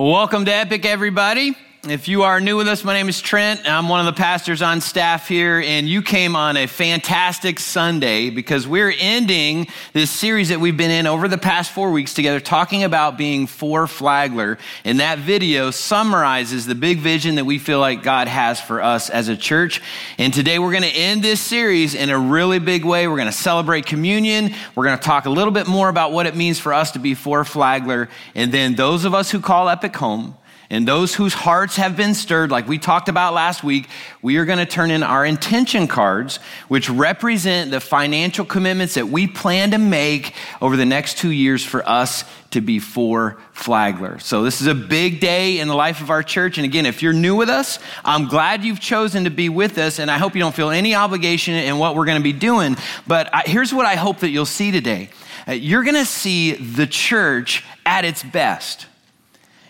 Welcome to Epic, everybody. If you are new with us, my name is Trent. I'm one of the pastors on staff here, and you came on a fantastic Sunday because we're ending this series that we've been in over the past four weeks together, talking about being for Flagler. And that video summarizes the big vision that we feel like God has for us as a church. And today we're going to end this series in a really big way. We're going to celebrate communion. We're going to talk a little bit more about what it means for us to be for Flagler. And then those of us who call Epic home, and those whose hearts have been stirred, like we talked about last week, we are going to turn in our intention cards, which represent the financial commitments that we plan to make over the next two years for us to be for Flagler. So, this is a big day in the life of our church. And again, if you're new with us, I'm glad you've chosen to be with us. And I hope you don't feel any obligation in what we're going to be doing. But here's what I hope that you'll see today uh, you're going to see the church at its best.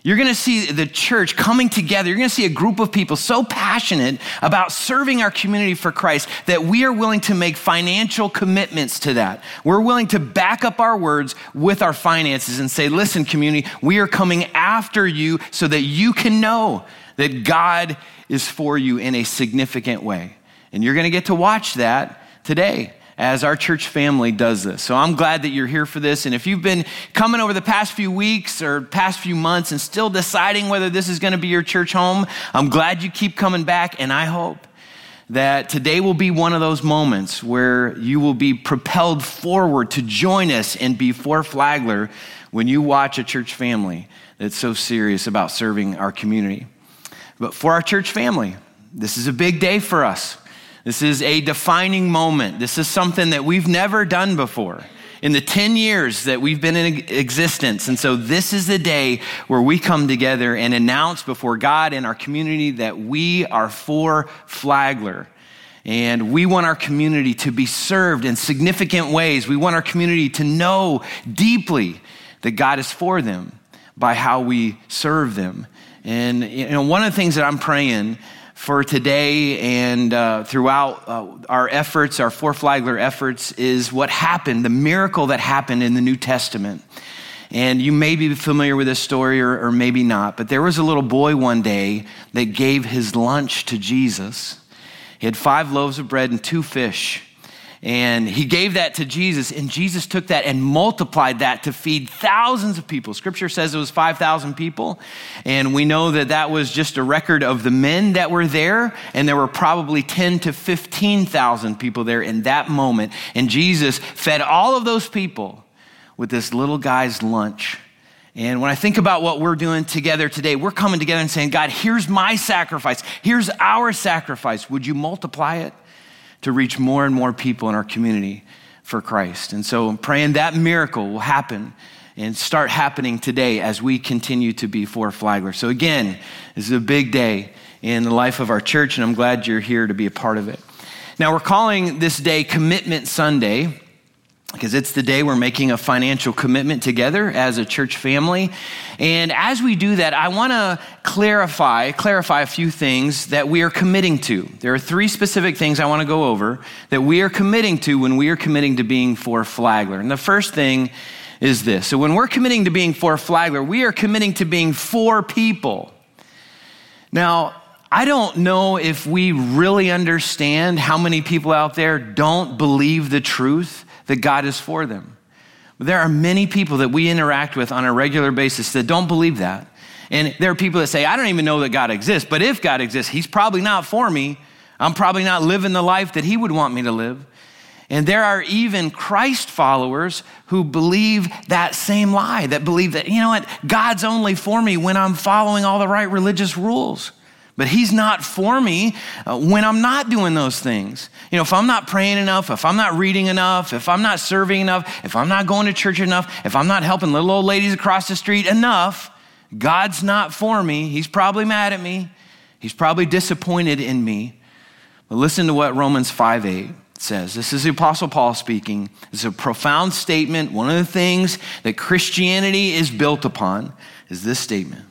You're going to see the church coming together. You're going to see a group of people so passionate about serving our community for Christ that we are willing to make financial commitments to that. We're willing to back up our words with our finances and say, listen, community, we are coming after you so that you can know that God is for you in a significant way. And you're going to get to watch that today as our church family does this. So I'm glad that you're here for this. And if you've been coming over the past few weeks or past few months and still deciding whether this is going to be your church home, I'm glad you keep coming back. And I hope that today will be one of those moments where you will be propelled forward to join us and be for Flagler when you watch a church family that's so serious about serving our community. But for our church family, this is a big day for us. This is a defining moment. This is something that we've never done before in the 10 years that we've been in existence. And so this is the day where we come together and announce before God and our community that we are for Flagler. And we want our community to be served in significant ways. We want our community to know deeply that God is for them by how we serve them. And you know, one of the things that I'm praying for today and uh, throughout uh, our efforts, our four Flagler efforts, is what happened, the miracle that happened in the New Testament. And you may be familiar with this story or, or maybe not, but there was a little boy one day that gave his lunch to Jesus. He had five loaves of bread and two fish. And he gave that to Jesus, and Jesus took that and multiplied that to feed thousands of people. Scripture says it was 5,000 people, and we know that that was just a record of the men that were there, and there were probably 10 to 15,000 people there in that moment. And Jesus fed all of those people with this little guy's lunch. And when I think about what we're doing together today, we're coming together and saying, God, here's my sacrifice. Here's our sacrifice. Would you multiply it? To reach more and more people in our community for Christ. And so I'm praying that miracle will happen and start happening today as we continue to be for Flagler. So again, this is a big day in the life of our church, and I'm glad you're here to be a part of it. Now, we're calling this day Commitment Sunday because it's the day we're making a financial commitment together as a church family. And as we do that, I want to clarify, clarify a few things that we are committing to. There are three specific things I want to go over that we are committing to when we are committing to being for Flagler. And the first thing is this. So when we're committing to being for Flagler, we are committing to being for people. Now, I don't know if we really understand how many people out there don't believe the truth that God is for them. But there are many people that we interact with on a regular basis that don't believe that. And there are people that say, I don't even know that God exists, but if God exists, He's probably not for me. I'm probably not living the life that He would want me to live. And there are even Christ followers who believe that same lie, that believe that, you know what, God's only for me when I'm following all the right religious rules. But he's not for me uh, when I'm not doing those things. You know, if I'm not praying enough, if I'm not reading enough, if I'm not serving enough, if I'm not going to church enough, if I'm not helping little old ladies across the street enough, God's not for me. He's probably mad at me. He's probably disappointed in me. But listen to what Romans 5 8 says. This is the Apostle Paul speaking. It's a profound statement. One of the things that Christianity is built upon is this statement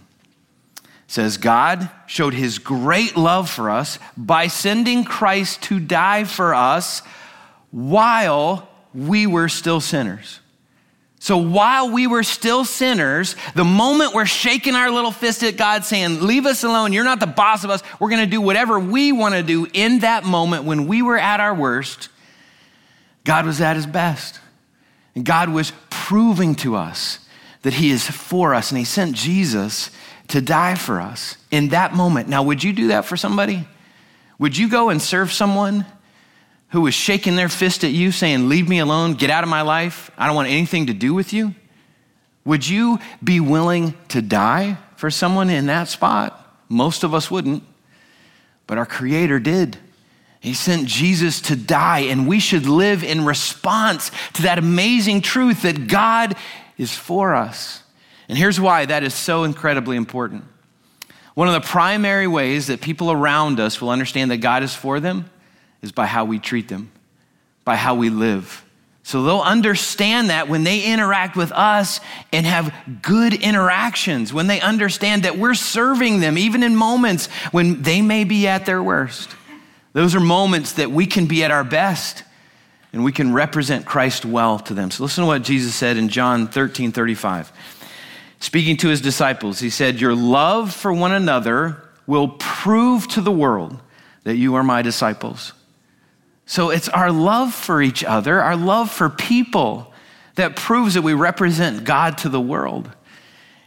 says God showed his great love for us by sending Christ to die for us while we were still sinners. So while we were still sinners, the moment we're shaking our little fist at God saying, Leave us alone, you're not the boss of us, we're going to do whatever we want to do in that moment when we were at our worst, God was at his best. And God was proving to us that he is for us, and he sent Jesus to die for us in that moment. Now, would you do that for somebody? Would you go and serve someone who was shaking their fist at you, saying, Leave me alone, get out of my life, I don't want anything to do with you? Would you be willing to die for someone in that spot? Most of us wouldn't, but our Creator did. He sent Jesus to die, and we should live in response to that amazing truth that God is for us. And here's why that is so incredibly important. One of the primary ways that people around us will understand that God is for them is by how we treat them, by how we live. So they'll understand that when they interact with us and have good interactions, when they understand that we're serving them, even in moments when they may be at their worst. Those are moments that we can be at our best and we can represent Christ well to them. So listen to what Jesus said in John 13 35. Speaking to his disciples, he said, Your love for one another will prove to the world that you are my disciples. So it's our love for each other, our love for people, that proves that we represent God to the world.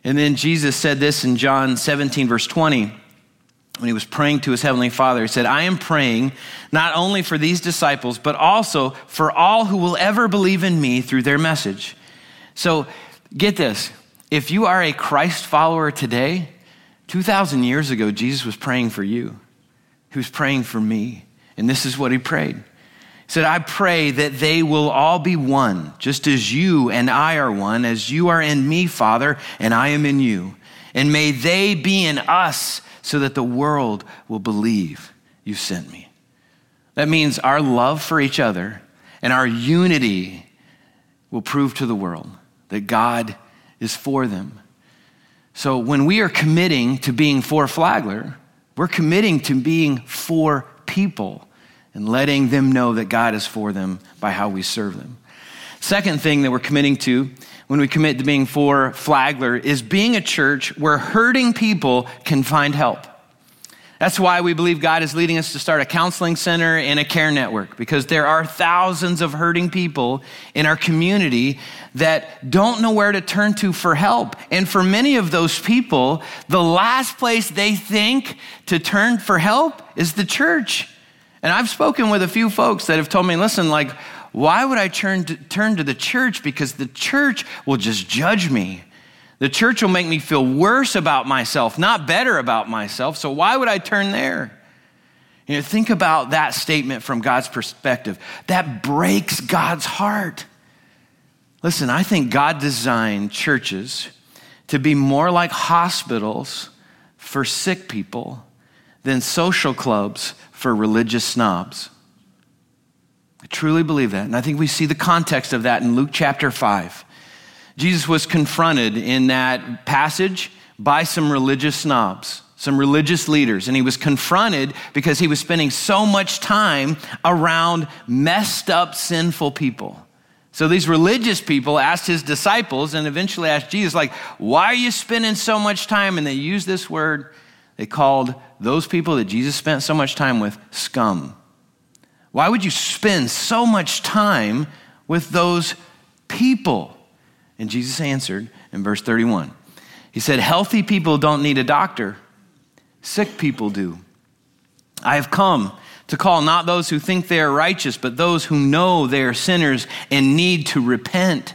And then Jesus said this in John 17, verse 20, when he was praying to his heavenly Father. He said, I am praying not only for these disciples, but also for all who will ever believe in me through their message. So get this if you are a Christ follower today, 2,000 years ago, Jesus was praying for you. He was praying for me. And this is what he prayed He said, I pray that they will all be one, just as you and I are one, as you are in me, Father, and I am in you. And may they be in us so that the world will believe you sent me. That means our love for each other and our unity will prove to the world that God is for them. So when we are committing to being for Flagler, we're committing to being for people and letting them know that God is for them by how we serve them. Second thing that we're committing to when we commit to being for Flagler is being a church where hurting people can find help. That's why we believe God is leading us to start a counseling center and a care network because there are thousands of hurting people in our community that don't know where to turn to for help. And for many of those people, the last place they think to turn for help is the church. And I've spoken with a few folks that have told me, listen, like, why would I turn to, turn to the church? Because the church will just judge me. The church will make me feel worse about myself, not better about myself. So why would I turn there? You know, think about that statement from God's perspective. That breaks God's heart. Listen, I think God designed churches to be more like hospitals for sick people than social clubs for religious snobs. I truly believe that. And I think we see the context of that in Luke chapter 5. Jesus was confronted in that passage by some religious snobs, some religious leaders, and he was confronted because he was spending so much time around messed up, sinful people. So these religious people asked his disciples and eventually asked Jesus, like, why are you spending so much time? And they used this word they called those people that Jesus spent so much time with scum. Why would you spend so much time with those people? And Jesus answered in verse 31. He said, Healthy people don't need a doctor, sick people do. I have come to call not those who think they are righteous, but those who know they are sinners and need to repent.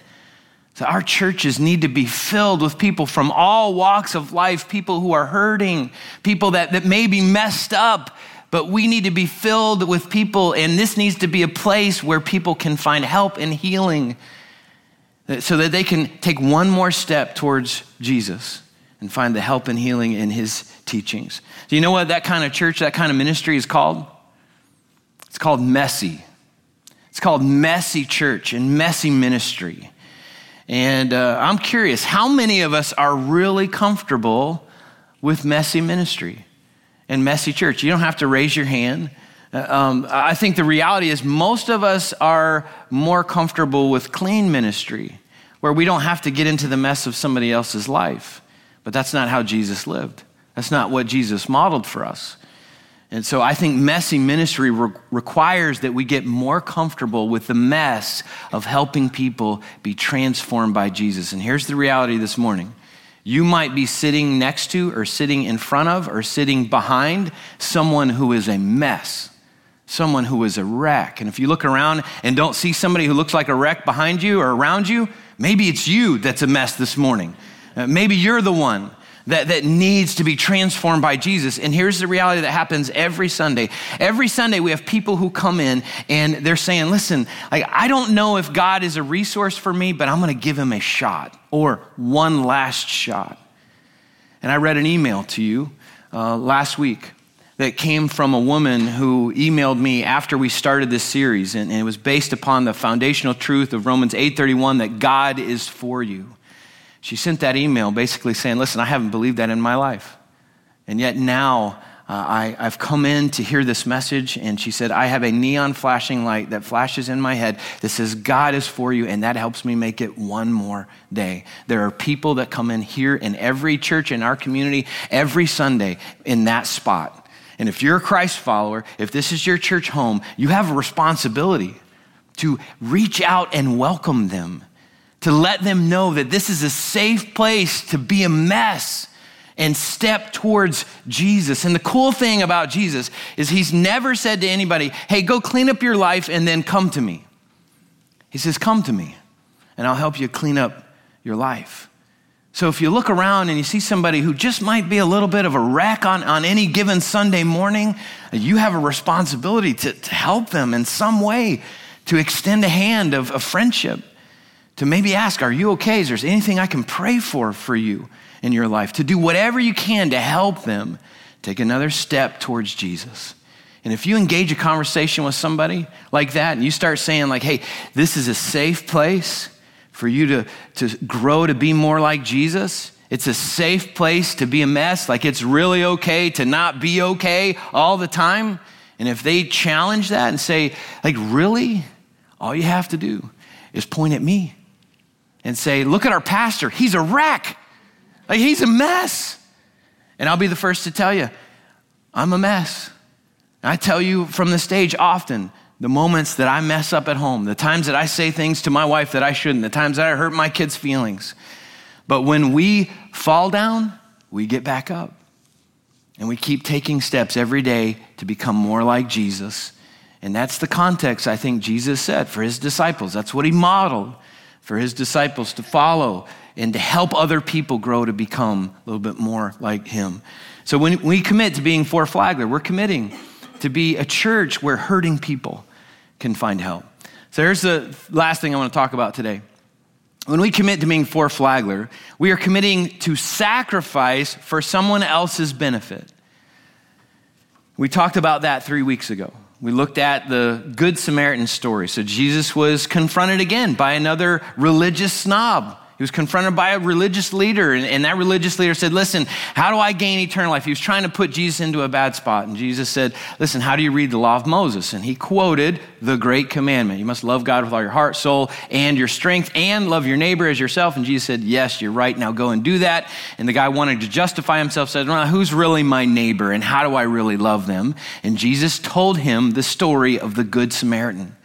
So our churches need to be filled with people from all walks of life, people who are hurting, people that, that may be messed up, but we need to be filled with people, and this needs to be a place where people can find help and healing so that they can take one more step towards Jesus and find the help and healing in his teachings. Do you know what that kind of church, that kind of ministry is called? It's called messy. It's called messy church and messy ministry. And uh, I'm curious, how many of us are really comfortable with messy ministry and messy church? You don't have to raise your hand. Uh, um, I think the reality is most of us are more comfortable with clean ministry, where we don't have to get into the mess of somebody else's life. But that's not how Jesus lived. That's not what Jesus modeled for us. And so I think messy ministry re- requires that we get more comfortable with the mess of helping people be transformed by Jesus. And here's the reality this morning you might be sitting next to, or sitting in front of, or sitting behind someone who is a mess, someone who is a wreck. And if you look around and don't see somebody who looks like a wreck behind you or around you, maybe it's you that's a mess this morning. Uh, maybe you're the one that, that needs to be transformed by Jesus. And here's the reality that happens every Sunday. Every Sunday, we have people who come in and they're saying, listen, I don't know if God is a resource for me, but I'm going to give him a shot or one last shot. And I read an email to you uh, last week that came from a woman who emailed me after we started this series and, it was based upon the foundational truth of romans 8.31 that god is for you she sent that email basically saying, Listen, I haven't believed that in my life. And yet now uh, I, I've come in to hear this message. And she said, I have a neon flashing light that flashes in my head that says, God is for you. And that helps me make it one more day. There are people that come in here in every church in our community every Sunday in that spot. And if you're a Christ follower, if this is your church home, you have a responsibility to reach out and welcome them to let them know that this is a safe place to be a mess and step towards Jesus. And the cool thing about Jesus is he's never said to anybody, hey, go clean up your life and then come to me. He says, come to me and I'll help you clean up your life. So if you look around and you see somebody who just might be a little bit of a wreck on, on any given Sunday morning, you have a responsibility to, to help them in some way, to extend a hand of, of friendship to maybe ask, Are you okay? Is there anything I can pray for for you in your life? To do whatever you can to help them take another step towards Jesus. And if you engage a conversation with somebody like that and you start saying, like, hey, this is a safe place for you to, to grow to be more like Jesus, it's a safe place to be a mess, like it's really okay to not be okay all the time. And if they challenge that and say, like, really? All you have to do is point at me and say, Look at our pastor. He's a wreck. Like, he's a mess. And I'll be the first to tell you, I'm a mess. I tell you from the stage often the moments that I mess up at home, the times that I say things to my wife that I shouldn't, the times that I hurt my kids' feelings. But when we fall down, we get back up. And we keep taking steps every day to become more like Jesus. And that's the context I think Jesus said for his disciples. That's what he modeled for his disciples to follow and to help other people grow to become a little bit more like him. So when we commit to being Four Flagler, we're committing to be a church where hurting people can find help. So here's the last thing I want to talk about today. When we commit to being Four Flagler, we are committing to sacrifice for someone else's benefit. We talked about that three weeks ago. We looked at the Good Samaritan story. So Jesus was confronted again by another religious snob he was confronted by a religious leader, and, and, that religious leader said, Listen, how do I gain eternal life? He was trying to put Jesus into a bad spot. And Jesus said, Listen, how do you read the law of Moses? And he quoted the great commandment You must love God with all your heart, soul, and your strength, and love your neighbor as yourself. And Jesus said, Yes, you're right. Now go and do that. And the guy wanted to justify himself, said, well, Who's really my neighbor, and how do I really love them? And Jesus told him the story of the Good Samaritan.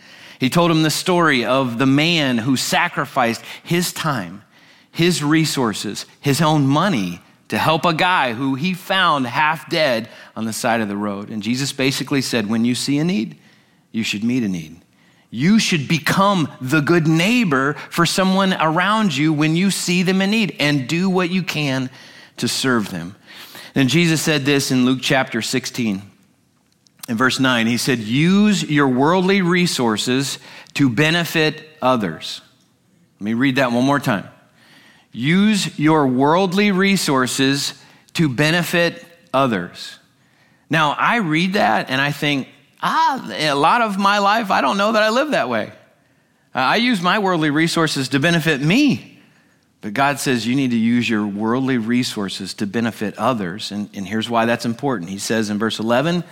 He told him the story of the man who sacrificed his time, his resources, his own money to help a guy who he found half dead on the side of the road. And Jesus basically said, When you see a need, you should meet a need. You should become the good neighbor for someone around you when you see them in need and do what you can to serve them. And Jesus said this in Luke chapter 16 in verse 9, he said, Use your worldly resources to benefit others. Let me read that one more time. Use your worldly resources to benefit others. Now, I read that and I think, ah, a lot of my life, I don't know that I live that way. I use my worldly resources to benefit me. But God says you need to use your worldly resources to benefit others. And, and here's why that's important. He says in verse 11,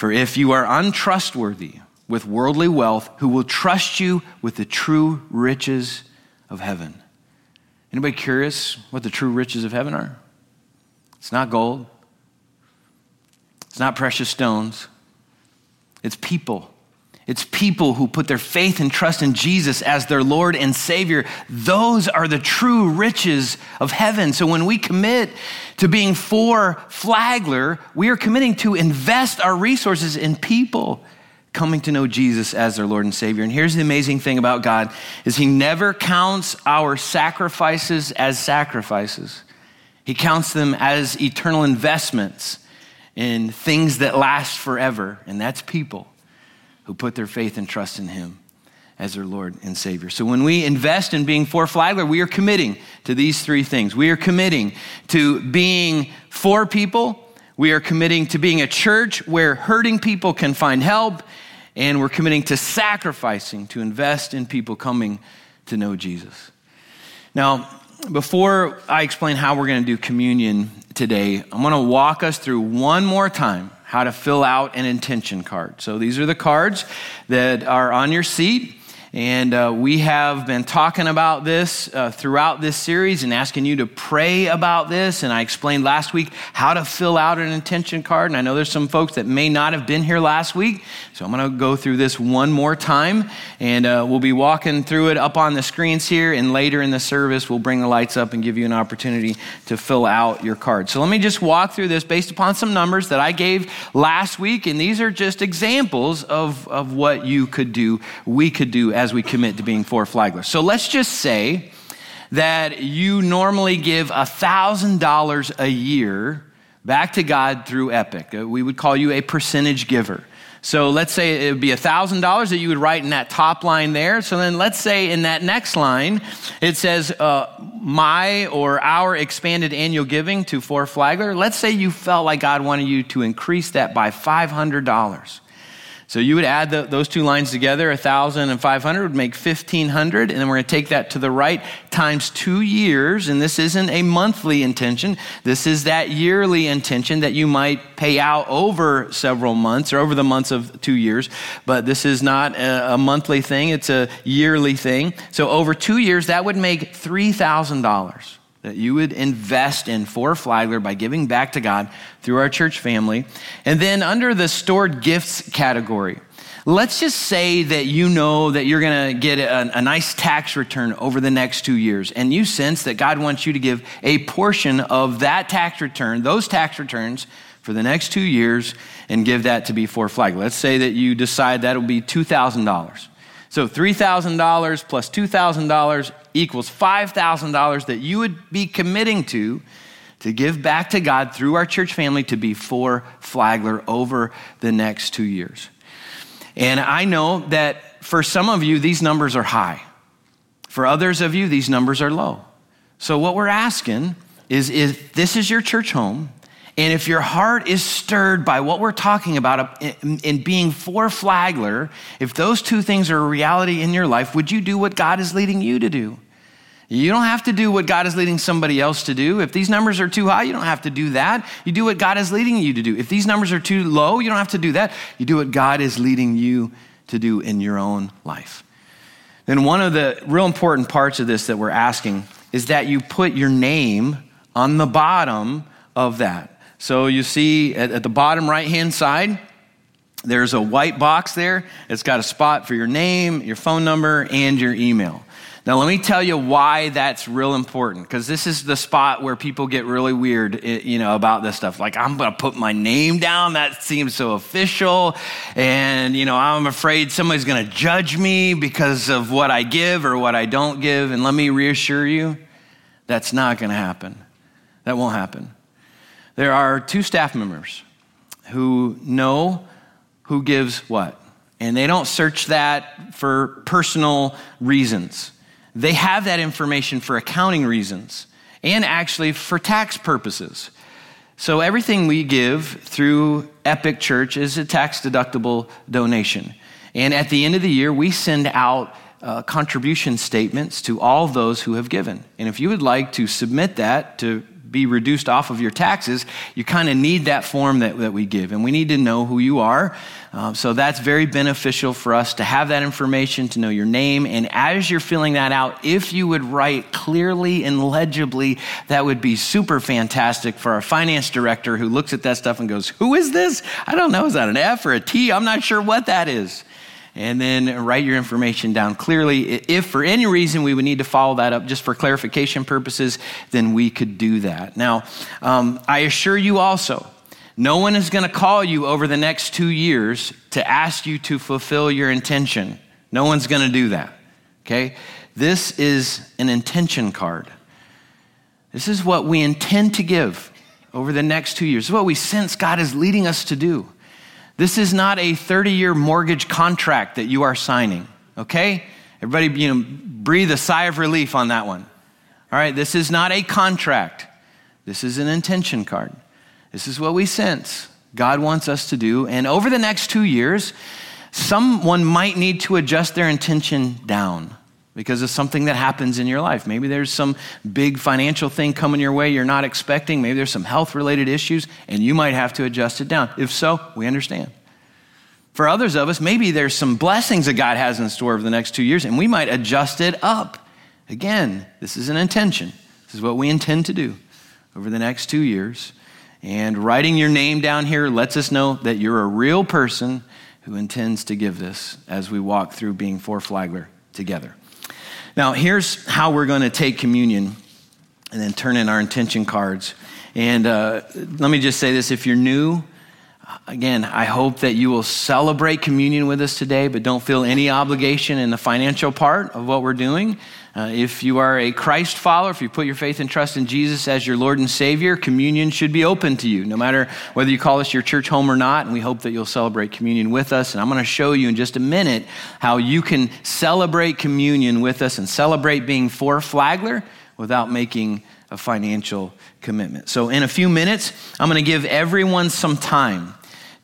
for if you are untrustworthy with worldly wealth, who will trust you with the true riches of heaven. Anybody curious what the true riches of heaven are? It's not gold. It's not precious stones. It's people. It's people who put their faith and trust in Jesus as their Lord and Savior. Those are the true riches of heaven. So when we commit to being for Flagler, we are committing to invest our resources in people coming to know Jesus as their Lord and Savior. And here's the amazing thing about God is he never counts our sacrifices as sacrifices. He counts them as eternal investments in things that last forever, and that's people who put their faith and trust in him as their Lord and Savior. So when we invest in being for Flagler, we are committing to these three things. We are committing to being for people, we are committing to being a church where hurting people can find help, and we're committing to sacrificing to invest in people coming to know Jesus. Now, before I explain how we're going to do communion today, I'm going to walk us through one more time how to fill out an intention card. So these are the cards that are on your seat. And uh, we have been talking about this uh, throughout this series and asking you to pray about this. And I explained last week how to fill out an intention card. And I know there's some folks that may not have been here last week. So I'm going to go through this one more time. And uh, we'll be walking through it up on the screens here. And later in the service, we'll bring the lights up and give you an opportunity to fill out your card. So let me just walk through this based upon some numbers that I gave last week. And these are just examples of, of what you could do, we could do as we commit to being four Flagler. So let's just say that you normally give $1,000 a year back to God through Epic. Uh, we would call you a percentage giver. So let's say it would be $1,000 that you would write in that top line there. So then let's say in that next line, it says, uh, my or our expanded annual giving to Four Flagler. Let's say you felt like God wanted you to increase that by $500. So you would add the, those two lines together, 1,000 and 500 would make 1,500. And then we're going to take that to the right times two years. And this isn't a monthly intention. This is that yearly intention that you might pay out over several months or over the months of two years. But this is not a, a monthly thing. It's a yearly thing. So over two years, that would make $3,000 that you would invest in for Flagler by giving back to God through our church family. And then under the stored gifts category, let's just say that you know that you're going to get a, a, nice tax return over the next two years, and you sense that God wants you to give a portion of that tax return, those tax returns, for the next two years, and give that to be for Flagler. Let's say that you decide that will be $2,000. So $3,000 plus $2,000 equals $5,000 that you would be committing to to give back to God through our church family to be for Flagler over the next two years. And I know that for some of you, these numbers are high. For others of you, these numbers are low. So, what we're asking is if this is your church home, and if your heart is stirred by what we're talking about uh, in, being for Flagler, if those two things are a reality in your life, would you do what God is leading you to do? You don't have to do what God is leading somebody else to do. If these numbers are too high, you don't have to do that. You do what God is leading you to do. If these numbers are too low, you don't have to do that. You do what God is leading you to do in your own life. Then, one of the real important parts of this that we're asking is that you put your name on the bottom of that. So you see at, at the bottom right hand side, there's a white box there. It's got a spot for your name, your phone number, and your email. Now, let me tell you why that's real important, because this is the spot where people get really weird, eh, you know, about this stuff. Like, I'm going to put my name down. That seems so official. And, you know, I'm afraid somebody's going to judge me because of what I give or what I don't give. And let me reassure you, that's not going to happen. That won't happen. There are two staff members who know who gives what. And they don't search that for personal reasons. They have that information for accounting reasons and actually for tax purposes. So everything we give through Epic Church is a tax deductible donation. And at the end of the year, we send out uh, contribution statements to all those who have given. And if you would like to submit that to be reduced off of your taxes, you kind of need that form that, that we give. And we need to know who you are. Uh, so that's very beneficial for us to have that information, to know your name. And as you're filling that out, if you would write clearly and legibly, that would be super fantastic for our finance director who looks at that stuff and goes, Who is this? I don't know. Is that an F or a T? I'm not sure what that is and then write your information down clearly. If for any reason we would need to follow that up just for clarification purposes, then we could do that. Now, um, I assure you also, no one is going to call you over the next two years to ask you to fulfill your intention. No one's going to do that. Okay? This is an intention card. This is what we intend to give over the next two years. This is what we sense God is leading us to do. This is not a 30 year mortgage contract that you are signing, okay? Everybody, you know, breathe a sigh of relief on that one. All right, this is not a contract. This is an intention card. This is what we sense God wants us to do. And over the next two years, someone might need to adjust their intention down because of something that happens in your life. Maybe there's some big financial thing coming your way you're not expecting. Maybe there's some health related issues, and you might have to adjust it down. If so, we understand. For others of us, maybe there's some blessings that God has in store over the next two years, and we might adjust it up. Again, this is an intention. This is what we intend to do over the next two years. And writing your name down here lets us know that you're a real person who intends to give this as we walk through being Four Flagler together. Now, here's how we're going to take communion and then turn in our intention cards. And uh, let me just say this if you're new, again, I hope that you will celebrate communion with us today, but don't feel any obligation in the financial part of what we're doing. Uh, if you are a Christ follower, if you put your faith and trust in Jesus as your Lord and Savior, communion should be open to you, no matter whether you call this your church home or not. And we hope that you'll celebrate communion with us. And I'm going to show you in just a minute how you can celebrate communion with us and celebrate being Four Flagler without making a financial commitment. So, in a few minutes, I'm going to give everyone some time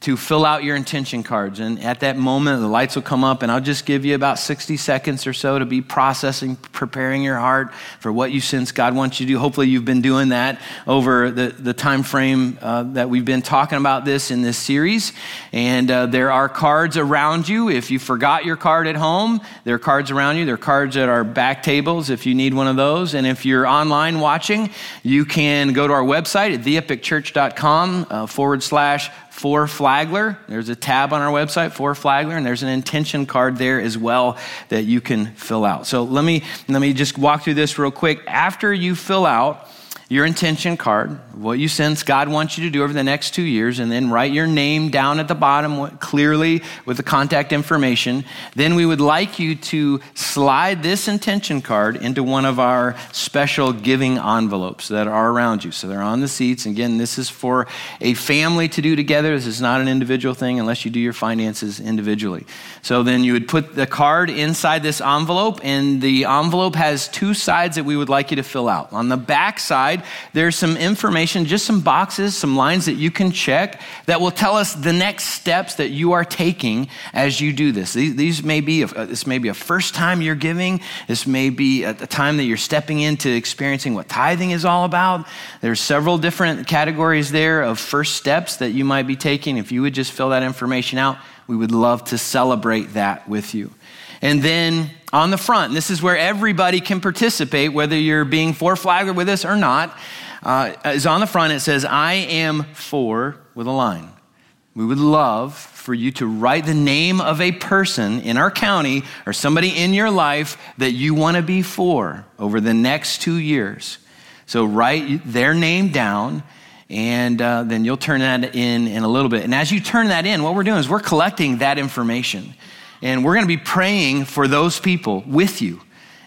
to fill out your intention cards. And at that moment, the lights will come up, and I'll just give you about 60 seconds or so to be processing, preparing your heart for what you sense God wants you to do. Hopefully, you've been doing that over the, the time frame uh, that we've been talking about this in this series. And uh, there are cards around you. If you forgot your card at home, there are cards around you. There are cards at our back tables if you need one of those. And if you're online watching, you can go to our website at theepicchurch.com uh, forward slash Four Flagler. There's a tab on our website, for Flagler, and there's an intention card there as well that you can fill out. So let me, let me just walk through this real quick. After you fill out your intention card, what you sense God wants you to do over the next two years, and then write your name down at the bottom clearly with the contact information. Then we would like you to slide this intention card into one of our special giving envelopes that are around you. So they're on the seats. Again, this is for a family to do together. This is not an individual thing unless you do your finances individually. So then you would put the card inside this envelope, and the envelope has two sides that we would like you to fill out. On the back side, side, there's some information, just some boxes, some lines that you can check that will tell us the next steps that you are taking as you do this. These, these may be, a, uh, this may be a first time you're giving. This may be a, a time that you're stepping into experiencing what tithing is all about. There's several different categories there of first steps that you might be taking. If you would just fill that information out, we would love to celebrate that with you. And then on the front, this is where everybody can participate, whether you're being Four Flagler with us or not, uh, is on the front. It says, I am for, with a line. We would love for you to write the name of a person in our county or somebody in your life that you want to be for over the next two years. So write their name down and uh, then you'll turn that in in a little bit. And as you turn that in, what we're doing is we're collecting that information. And we're going to be praying for those people with you.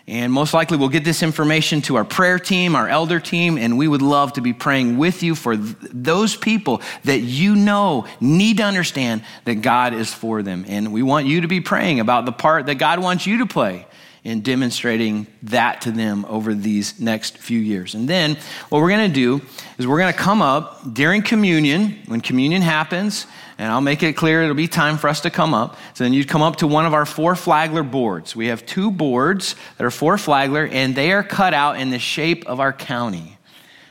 And most likely, we'll get this information to our prayer team, our elder team, and we would love to be praying with you for th- those people that you know need to understand that God is for them. And we want you to be praying about the part that God wants you to play in demonstrating that to them over these next few years. And then what we're going to do is we're going to come up during communion, when communion happens, and I'll make it clear it'll be time for us to come up. So then you'd come up to one of our four flagler boards. We have two boards that are four flagler, and they are cut out in the shape of our county.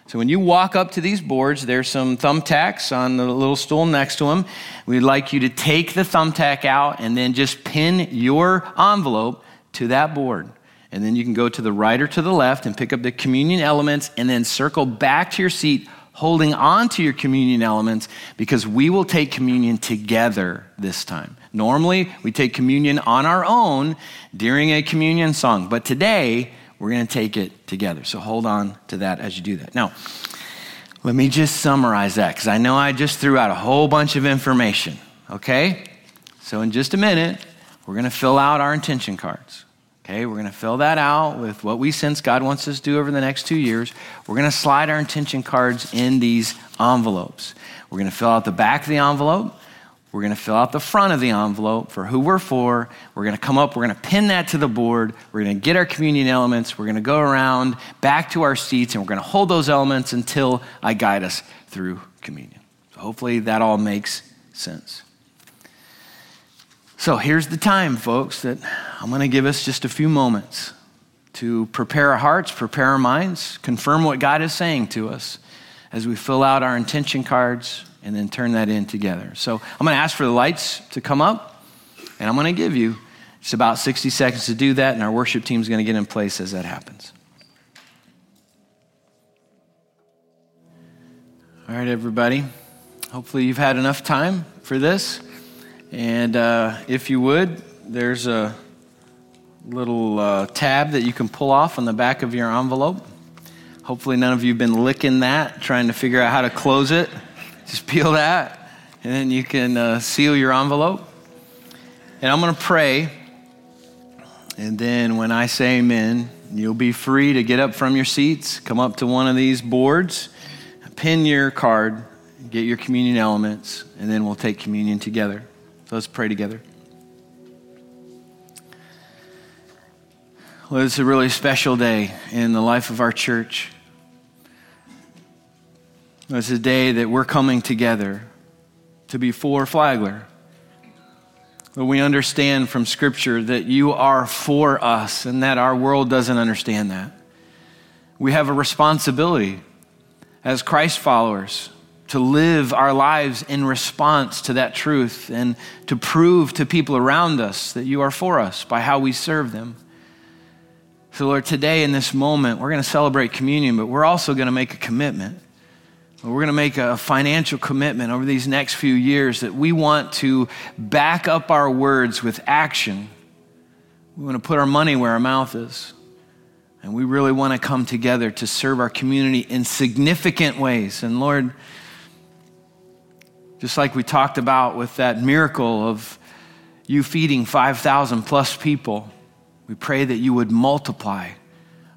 So when you walk up to these boards, there's some thumbtacks on the little stool next to them. We'd like you to take the thumbtack out and then just pin your envelope to that board. And then you can go to the right or to the left and pick up the communion elements and then circle back to your seat holding on to your communion elements because we will take communion together this time. Normally, we take communion on our own during a communion song, but today we're going to take it together. So hold on to that as you do that. Now, let me just summarize that because I know I just threw out a whole bunch of information, okay? So, in just a minute, we're going to fill out our intention cards. Okay, we're going to fill that out with what we sense God wants us to do over the next two years. We're going to slide our intention cards in these envelopes. We're going to fill out the back of the envelope. We're going to fill out the front of the envelope for who we're for. We're going to come up, we're going to pin that to the board. We're going to get our communion elements. We're going to go around back to our seats and we're going to hold those elements until I guide us through communion. So hopefully that all makes sense. So here's the time, folks, that I'm going to give us just a few moments to prepare our hearts, prepare our minds, confirm what God is saying to us as we fill out our intention cards and then turn that in together. So I'm going to ask for the lights to come up, and I'm going to give you just about 60 seconds to do that, and our worship team is going to get in place as that happens. All right, everybody. Hopefully, you've had enough time for this. And uh, if you would, there's a little uh, tab that you can pull off on the back of your envelope. Hopefully, none of you have been licking that, trying to figure out how to close it. Just peel that, and then you can uh, seal your envelope. And I'm going to pray. And then when I say amen, you'll be free to get up from your seats, come up to one of these boards, pin your card, get your communion elements, and then we'll take communion together. So let's pray together. Well, it's a really special day in the life of our church. It's a day that we're coming together to be for Flagler. But we understand from Scripture that you are for us and that our world doesn't understand that. We have a responsibility as Christ followers to live our lives in response to that truth and to prove to people around us that you are for us by how we serve them. So, Lord, today in this moment, we're going to celebrate communion, but we're also going to make a commitment we're going to make a financial commitment over these next few years that we want to back up our words with action. We want to put our money where our mouth is. And we really want to come together to serve our community in significant ways. And Lord, just like we talked about with that miracle of you feeding 5,000 plus people, we pray that you would multiply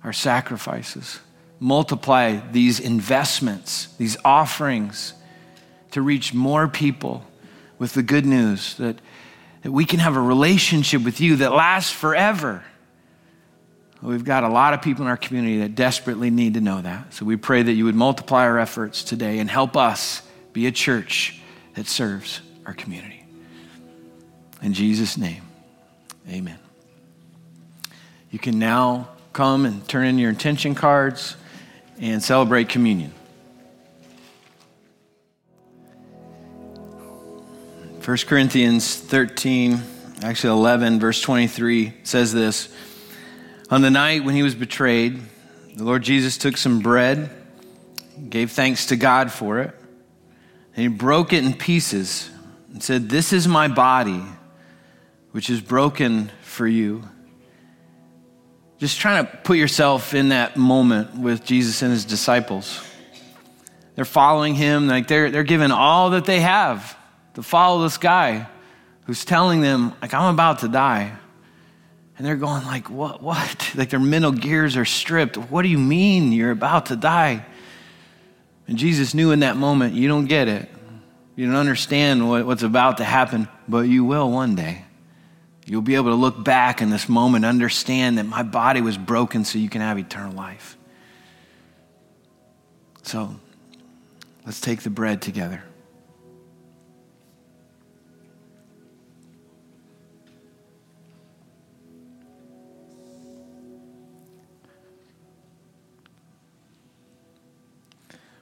our sacrifices multiply these investments, these offerings to reach more people with the good news that, that we can have a relationship with you that lasts forever. We've got a lot of people in our community that desperately need to know that. So we pray that you would multiply our efforts today and help us be a church that serves our community. In Jesus' name, amen. You can now come and turn in your intention cards and celebrate communion. 1 Corinthians 13, actually 11, verse 23 says this On the night when he was betrayed, the Lord Jesus took some bread, gave thanks to God for it, and he broke it in pieces and said, This is my body, which is broken for you just trying to put yourself in that moment with Jesus and his disciples. They're following him, like they're, they're giving all that they have to follow this guy who's telling them, like, I'm about to die. And they're going, like, what, what? Like their mental gears are stripped. What do you mean you're about to die? And Jesus knew in that moment, you don't get it. You don't understand what, what's about to happen, but you will one day. You'll be able to look back in this moment, understand that my body was broken so you can have eternal life. So, let's take the bread together.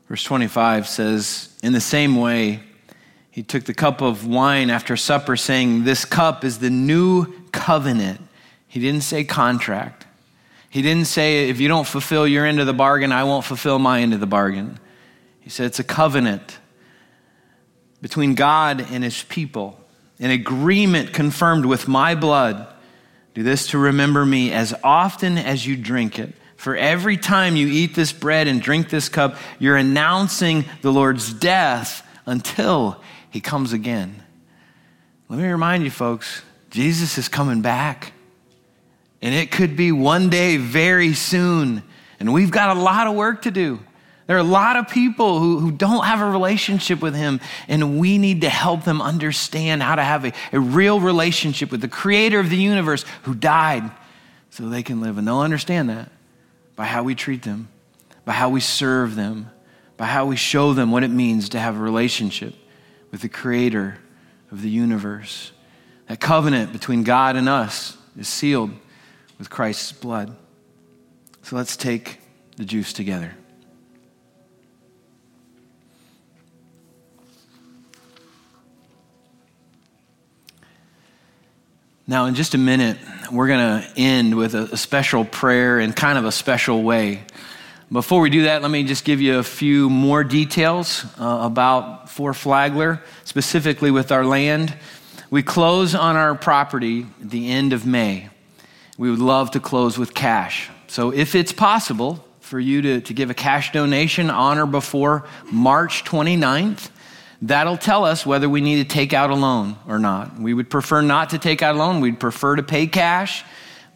Verse 25 says, In the same way, he took the cup of wine after supper, saying, This cup is the new covenant. He didn't say contract. He didn't say, If you don't fulfill your end of the bargain, I won't fulfill my end of the bargain. He said, It's a covenant between God and his people, an agreement confirmed with my blood. Do this to remember me as often as you drink it. For every time you eat this bread and drink this cup, you're announcing the Lord's death until he comes again. Let me remind you, folks, Jesus is coming back. And it could be one day very soon. And we've got a lot of work to do. There are a lot of people who, who don't have a relationship with Him, and we need to help them understand how to have a, a real relationship with the Creator of the universe who died so they can live. And they'll understand that by how we treat them, by how we serve them, by how we show them what it means to have a relationship with the Creator of the universe. That covenant between God and us is sealed with Christ's blood. So let's take the juice together. Now, in just a minute, we're going to end with a, special prayer in kind of a special way. Before we do that, let me just give you a few more details uh, about For Flagler, specifically with our land. We close on our property at the end of May. We would love to close with cash. So, if it's possible for you to, to give a cash donation on or before March 29th, That'll tell us whether we need to take out a loan or not. We would prefer not to take out a loan. We'd prefer to pay cash.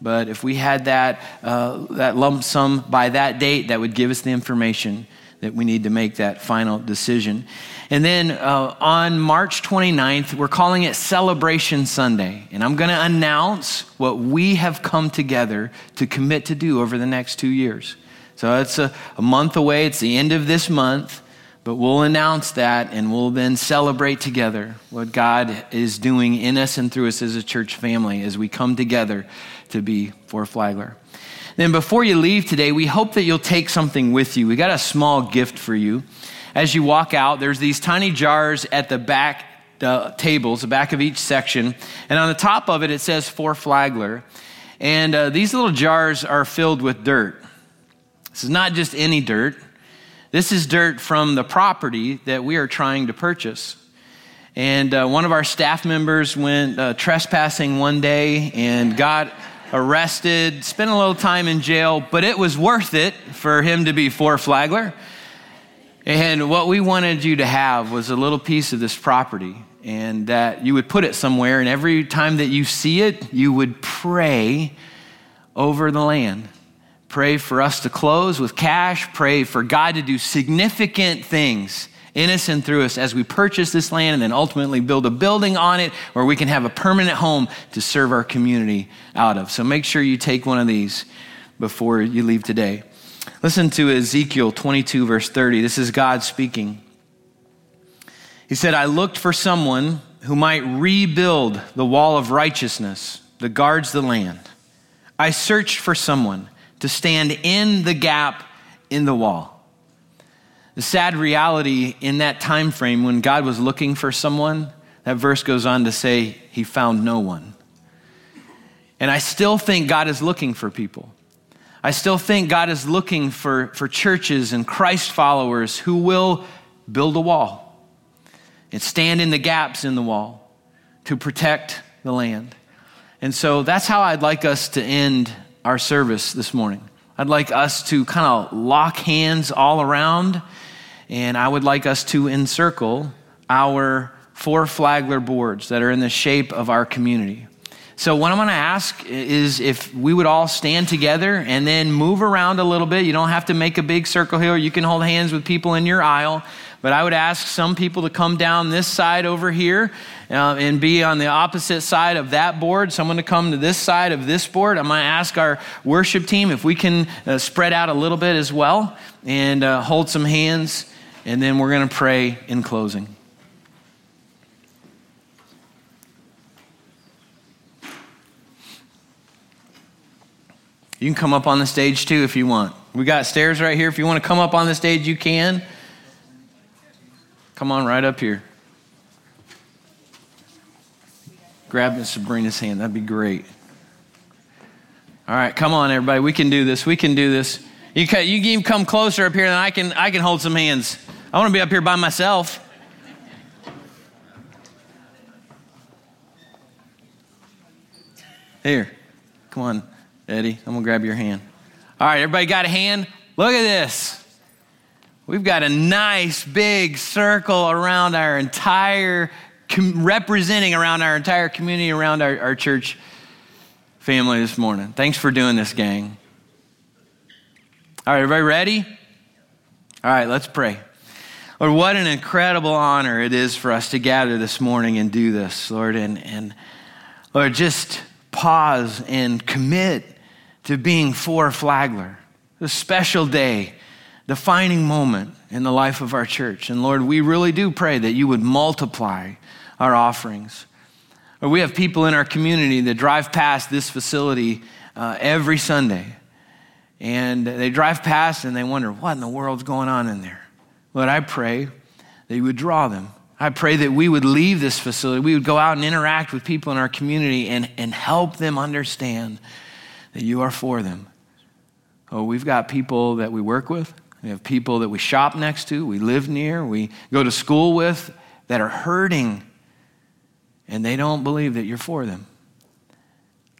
But if we had that, uh, that lump sum by that date, that would give us the information that we need to make that final decision. And then uh, on March 29th, we're calling it Celebration Sunday. And I'm going to announce what we have come together to commit to do over the next two years. So it's a, a month away, it's the end of this month. But we'll announce that and we'll then celebrate together what God is doing in us and through us as a church family as we come together to be For Flagler. Then, before you leave today, we hope that you'll take something with you. We got a small gift for you. As you walk out, there's these tiny jars at the back uh, tables, the back of each section. And on the top of it, it says For Flagler. And uh, these little jars are filled with dirt. This is not just any dirt. This is dirt from the property that we are trying to purchase. And uh, one of our staff members went uh, trespassing one day and got arrested, spent a little time in jail, but it was worth it for him to be For Flagler. And what we wanted you to have was a little piece of this property, and that you would put it somewhere, and every time that you see it, you would pray over the land. Pray for us to close with cash. Pray for God to do significant things in us and through us as we purchase this land and then ultimately build a building on it where we can have a permanent home to serve our community out of. So make sure you take one of these before you leave today. Listen to Ezekiel 22, verse 30. This is God speaking. He said, I looked for someone who might rebuild the wall of righteousness that guards the land. I searched for someone to stand in the gap in the wall. The sad reality in that time frame when God was looking for someone, that verse goes on to say he found no one. And I still think God is looking for people. I still think God is looking for, for churches and Christ followers who will build a wall and stand in the gaps in the wall to protect the land. And so that's how I'd like us to end our service this morning. I'd like us to kind of lock hands all around, and I would like us to encircle our for flagler boards that are in the shape of our community. So, what I'm going to ask is if we would all stand together and then move around a little bit. You don't have to make a big circle here. You can hold hands with people in your aisle. But I would ask some people to come down this side over here uh, and be on the opposite side of that board, someone to come to this side of this board. I'm going to ask our worship team if we can uh, spread out a little bit as well and uh, hold some hands, and then we're going to pray in closing. You can come up on the stage too if you want. We got stairs right here. If you want to come up on the stage, you can. Come on right up here. Grab Miss Sabrina's hand. That'd be great. All right, come on, everybody. We can do this. We can do this. You can, you can come closer up here, and I can, I can hold some hands. I want to be up here by myself. Here, come on, Eddie. I'm to grab your hand. All right, everybody got a hand? Look at this. We've got a nice big circle around our entire, representing around our entire community, around our, our church family this morning. Thanks for doing this, gang. All right, everybody ready? All right, let's pray. Lord, what an incredible honor it is for us to gather this morning and do this, Lord. And, and Lord, just pause and commit to being for Flagler. A special day, defining moment in the life of our church. And Lord, we really do pray that you would multiply our offerings. Or we have people in our community that drive past this facility uh, every Sunday. And they drive past and they wonder, what in the world's going on in there? Lord, I pray that you would draw them. I pray that we would leave this facility. We would go out and interact with people in our community and, and help them understand that you are for them. Oh, we've got people that we work with. We have people that we shop next to, we live near, we go to school with that are hurting and they don't believe that you're for them.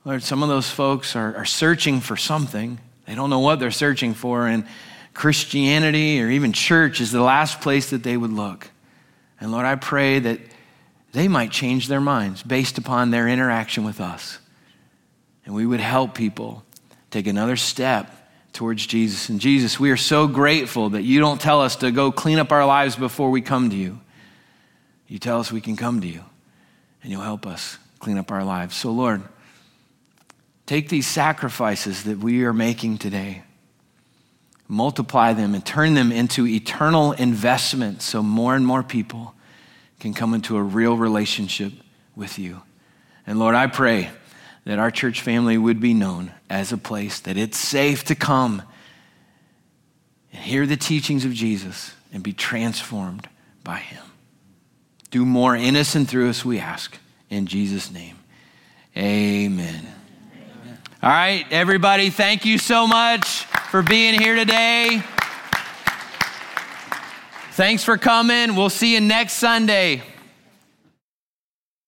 Lord, some of those folks are, are searching for something. They don't know what they're searching for, and Christianity or even church is the last place that they would look. And Lord, I pray that they might change their minds based upon their interaction with us. And we would help people take another step towards Jesus. And Jesus, we are so grateful that you don't tell us to go clean up our lives before we come to you. You tell us we can come to you and you'll help us clean up our lives. So, Lord, take these sacrifices that we are making today, multiply them, and turn them into eternal investments so more and more people can come into a real relationship with you. And Lord, I pray that our church family would be known as a place that it's safe to come and hear the teachings of Jesus and be transformed by him. Do more in us and through us, we ask. In Jesus' name, amen. All right, everybody, thank you so much for being here today. Thanks for coming. We'll see you next Sunday.